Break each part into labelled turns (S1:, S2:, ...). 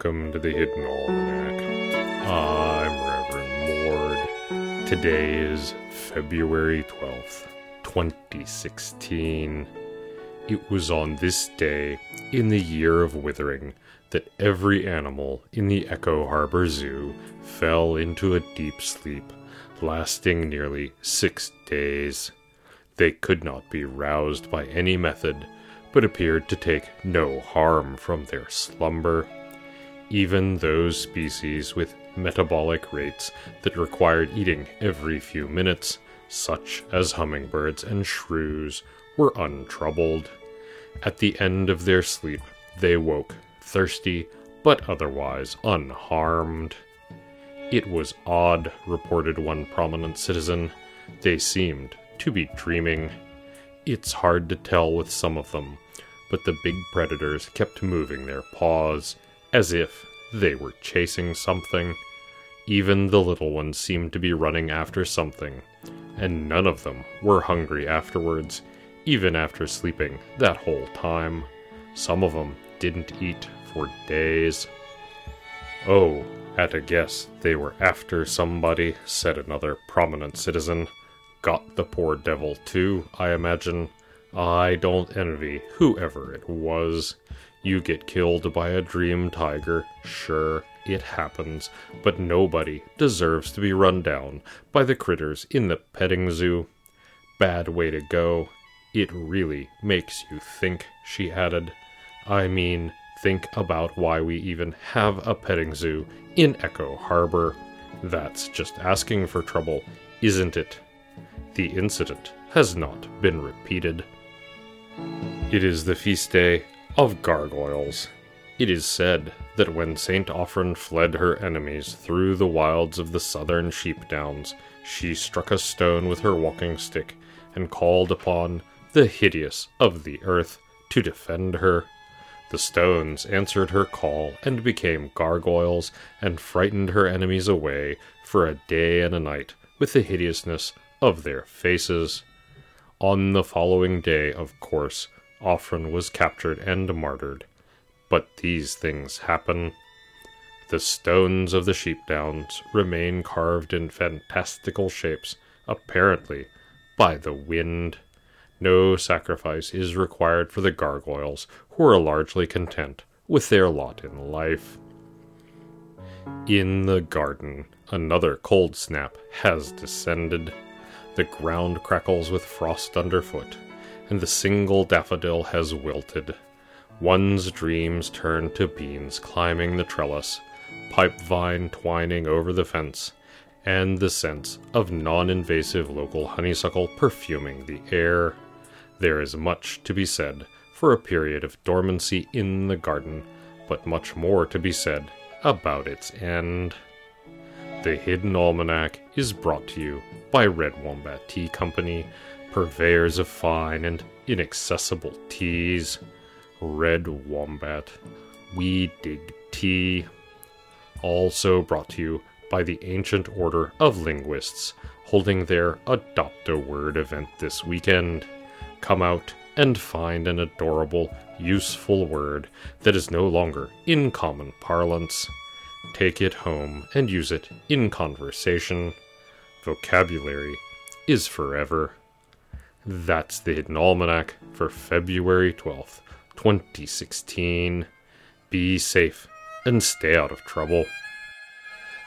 S1: Welcome to the Hidden Almanac. I'm Reverend Mord. Today is February 12th, 2016. It was on this day, in the year of withering, that every animal in the Echo Harbor Zoo fell into a deep sleep, lasting nearly six days. They could not be roused by any method, but appeared to take no harm from their slumber. Even those species with metabolic rates that required eating every few minutes, such as hummingbirds and shrews, were untroubled. At the end of their sleep, they woke thirsty, but otherwise unharmed. It was odd, reported one prominent citizen. They seemed to be dreaming. It's hard to tell with some of them, but the big predators kept moving their paws as if they were chasing something. Even the little ones seemed to be running after something, and none of them were hungry afterwards, even after sleeping that whole time. Some of them didn't eat for days. Oh, at a guess, they were after somebody, said another prominent citizen. Got the poor devil, too, I imagine. I don't envy whoever it was. You get killed by a dream tiger, sure, it happens, but nobody deserves to be run down by the critters in the petting zoo. Bad way to go. It really makes you think, she added. I mean, think about why we even have a petting zoo in Echo Harbor. That's just asking for trouble, isn't it? The incident has not been repeated. It is the feast day of gargoyles. It is said that when St. Offren fled her enemies through the wilds of the southern sheep downs, she struck a stone with her walking stick and called upon the hideous of the earth to defend her. The stones answered her call and became gargoyles and frightened her enemies away for a day and a night with the hideousness of their faces. On the following day, of course, Offren was captured and martyred. But these things happen. The stones of the sheep downs remain carved in fantastical shapes, apparently by the wind. No sacrifice is required for the gargoyles, who are largely content with their lot in life. In the garden, another cold snap has descended. The ground crackles with frost underfoot, and the single daffodil has wilted. One's dreams turn to beans climbing the trellis, pipe vine twining over the fence, and the scents of non invasive local honeysuckle perfuming the air. There is much to be said for a period of dormancy in the garden, but much more to be said about its end. The Hidden Almanac is brought to you by Red Wombat Tea Company, purveyors of fine and inaccessible teas. Red Wombat. We dig tea. Also brought to you by the Ancient Order of Linguists, holding their Adopt a Word event this weekend. Come out and find an adorable, useful word that is no longer in common parlance. Take it home and use it in conversation. Vocabulary is forever. That's the Hidden Almanac for February 12th, 2016. Be safe and stay out of trouble.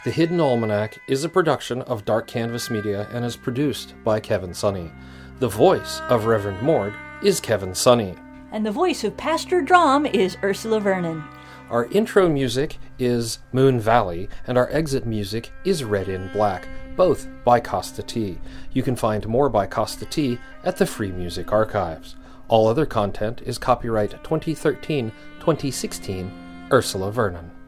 S2: The Hidden Almanac is a production of Dark Canvas Media and is produced by Kevin Sonney. The voice of Reverend Mord is Kevin Sonney.
S3: And the voice of Pastor Drum is Ursula Vernon.
S2: Our intro music is Moon Valley, and our exit music is Red in Black, both by Kosta T. You can find more by Kosta T at the Free Music Archives. All other content is copyright 2013 2016 Ursula Vernon.